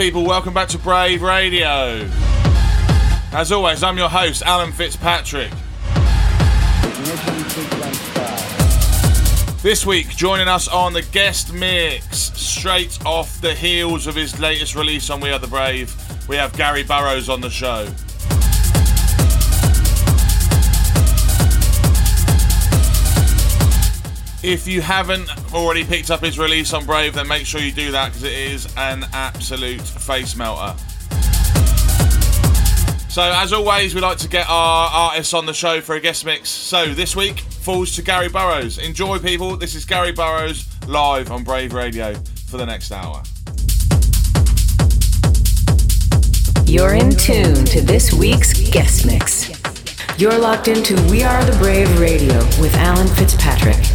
people, welcome back to Brave Radio. As always, I'm your host, Alan Fitzpatrick. This week, joining us on the guest mix, straight off the heels of his latest release on We Are the Brave, we have Gary Burrows on the show. If you haven't already picked up his release on Brave, then make sure you do that because it is an absolute face melter. So, as always, we like to get our artists on the show for a guest mix. So, this week falls to Gary Burrows. Enjoy, people. This is Gary Burrows live on Brave Radio for the next hour. You're in tune to this week's guest mix. You're locked into We Are the Brave Radio with Alan Fitzpatrick.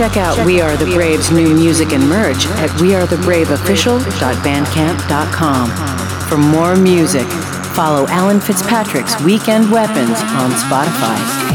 Check out We Are the Brave's new music and merch at wearethebraveofficial.bandcamp.com. For more music, follow Alan Fitzpatrick's Weekend Weapons on Spotify.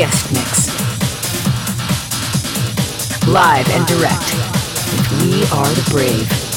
guest mix. Live and direct We Are the Brave.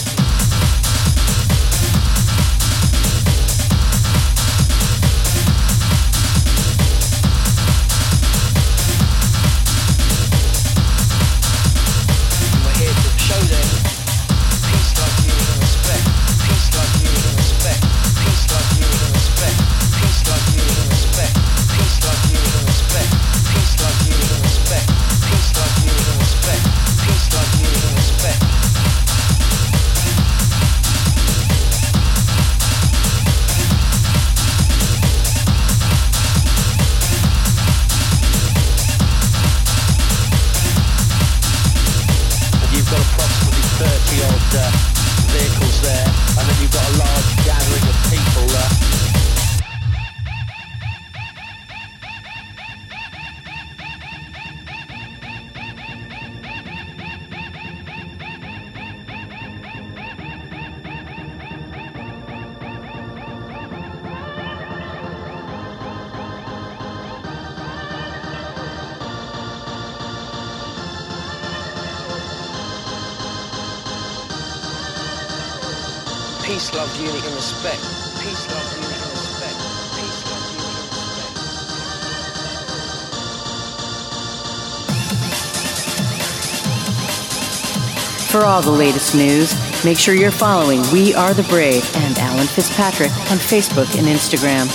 the latest news, make sure you're following We Are the Brave and Alan Fitzpatrick on Facebook and Instagram.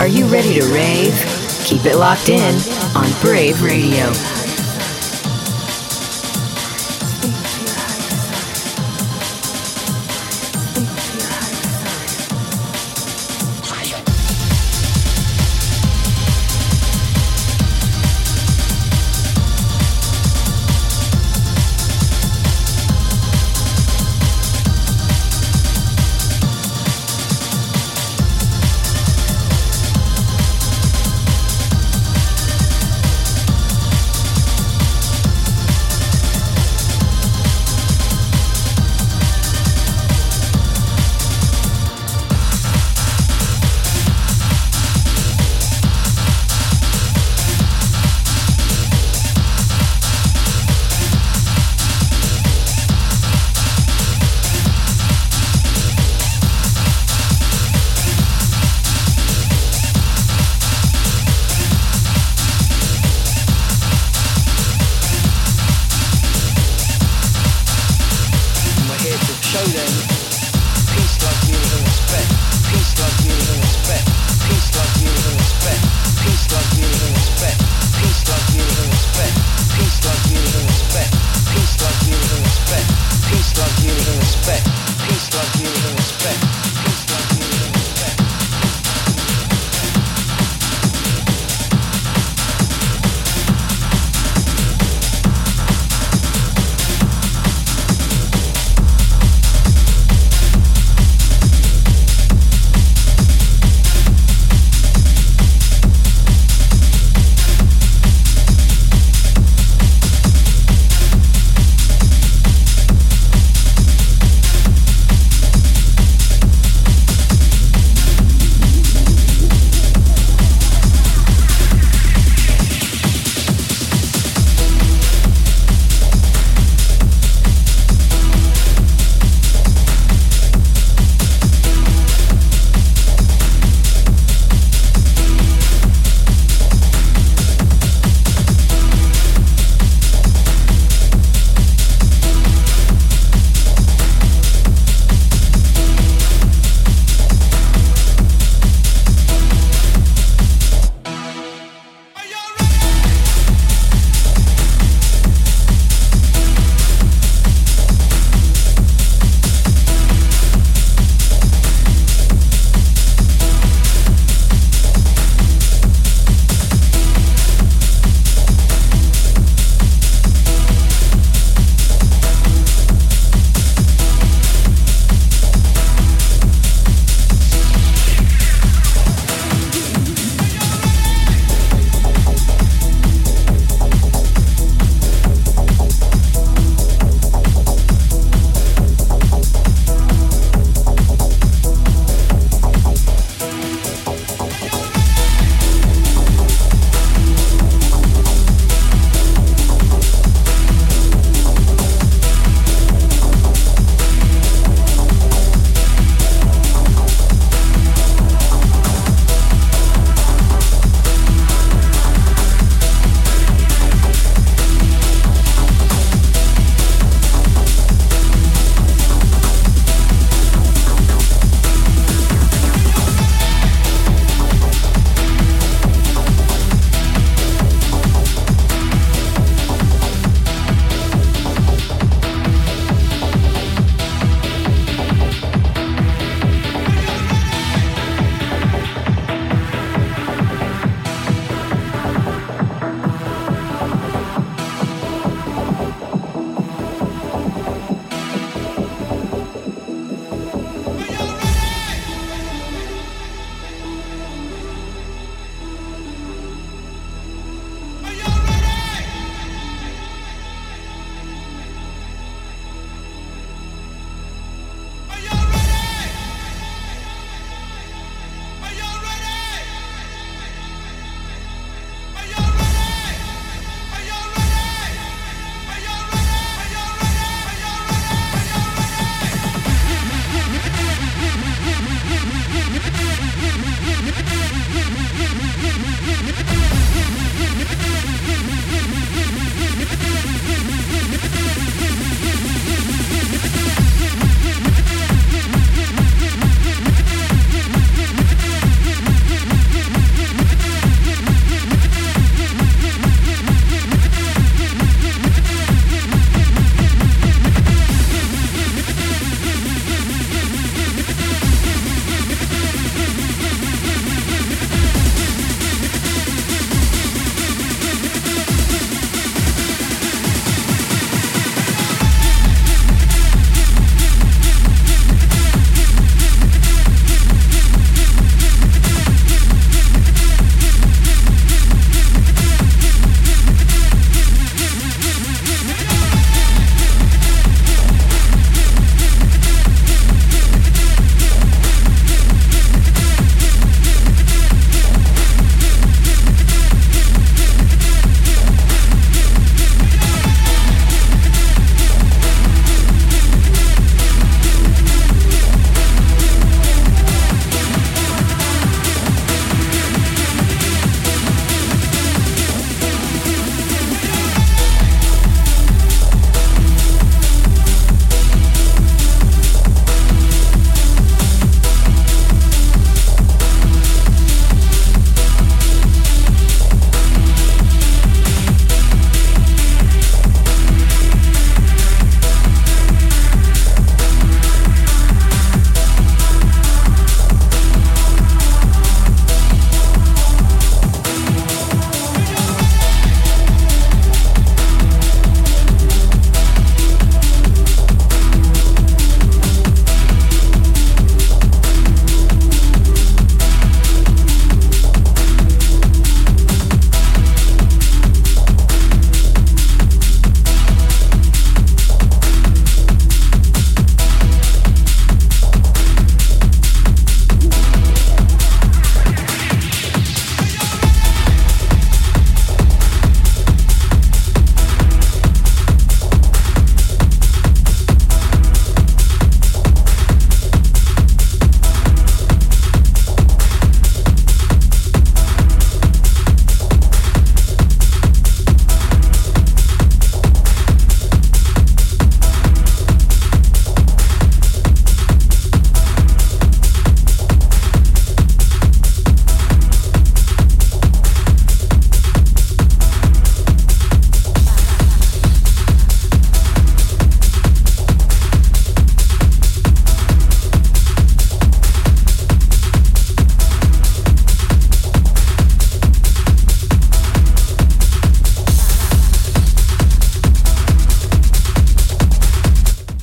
Are you ready to rave? Keep it locked in on Brave Radio.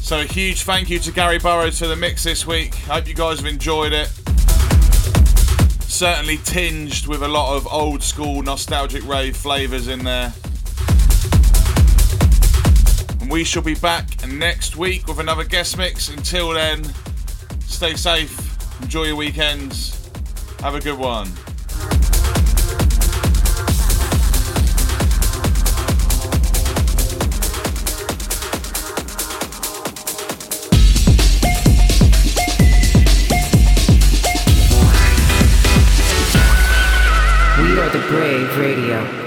So, a huge thank you to Gary Burrows for the mix this week. Hope you guys have enjoyed it. Certainly tinged with a lot of old school nostalgic rave flavours in there. And we shall be back next week with another guest mix. Until then, stay safe, enjoy your weekends, have a good one. Brave Radio.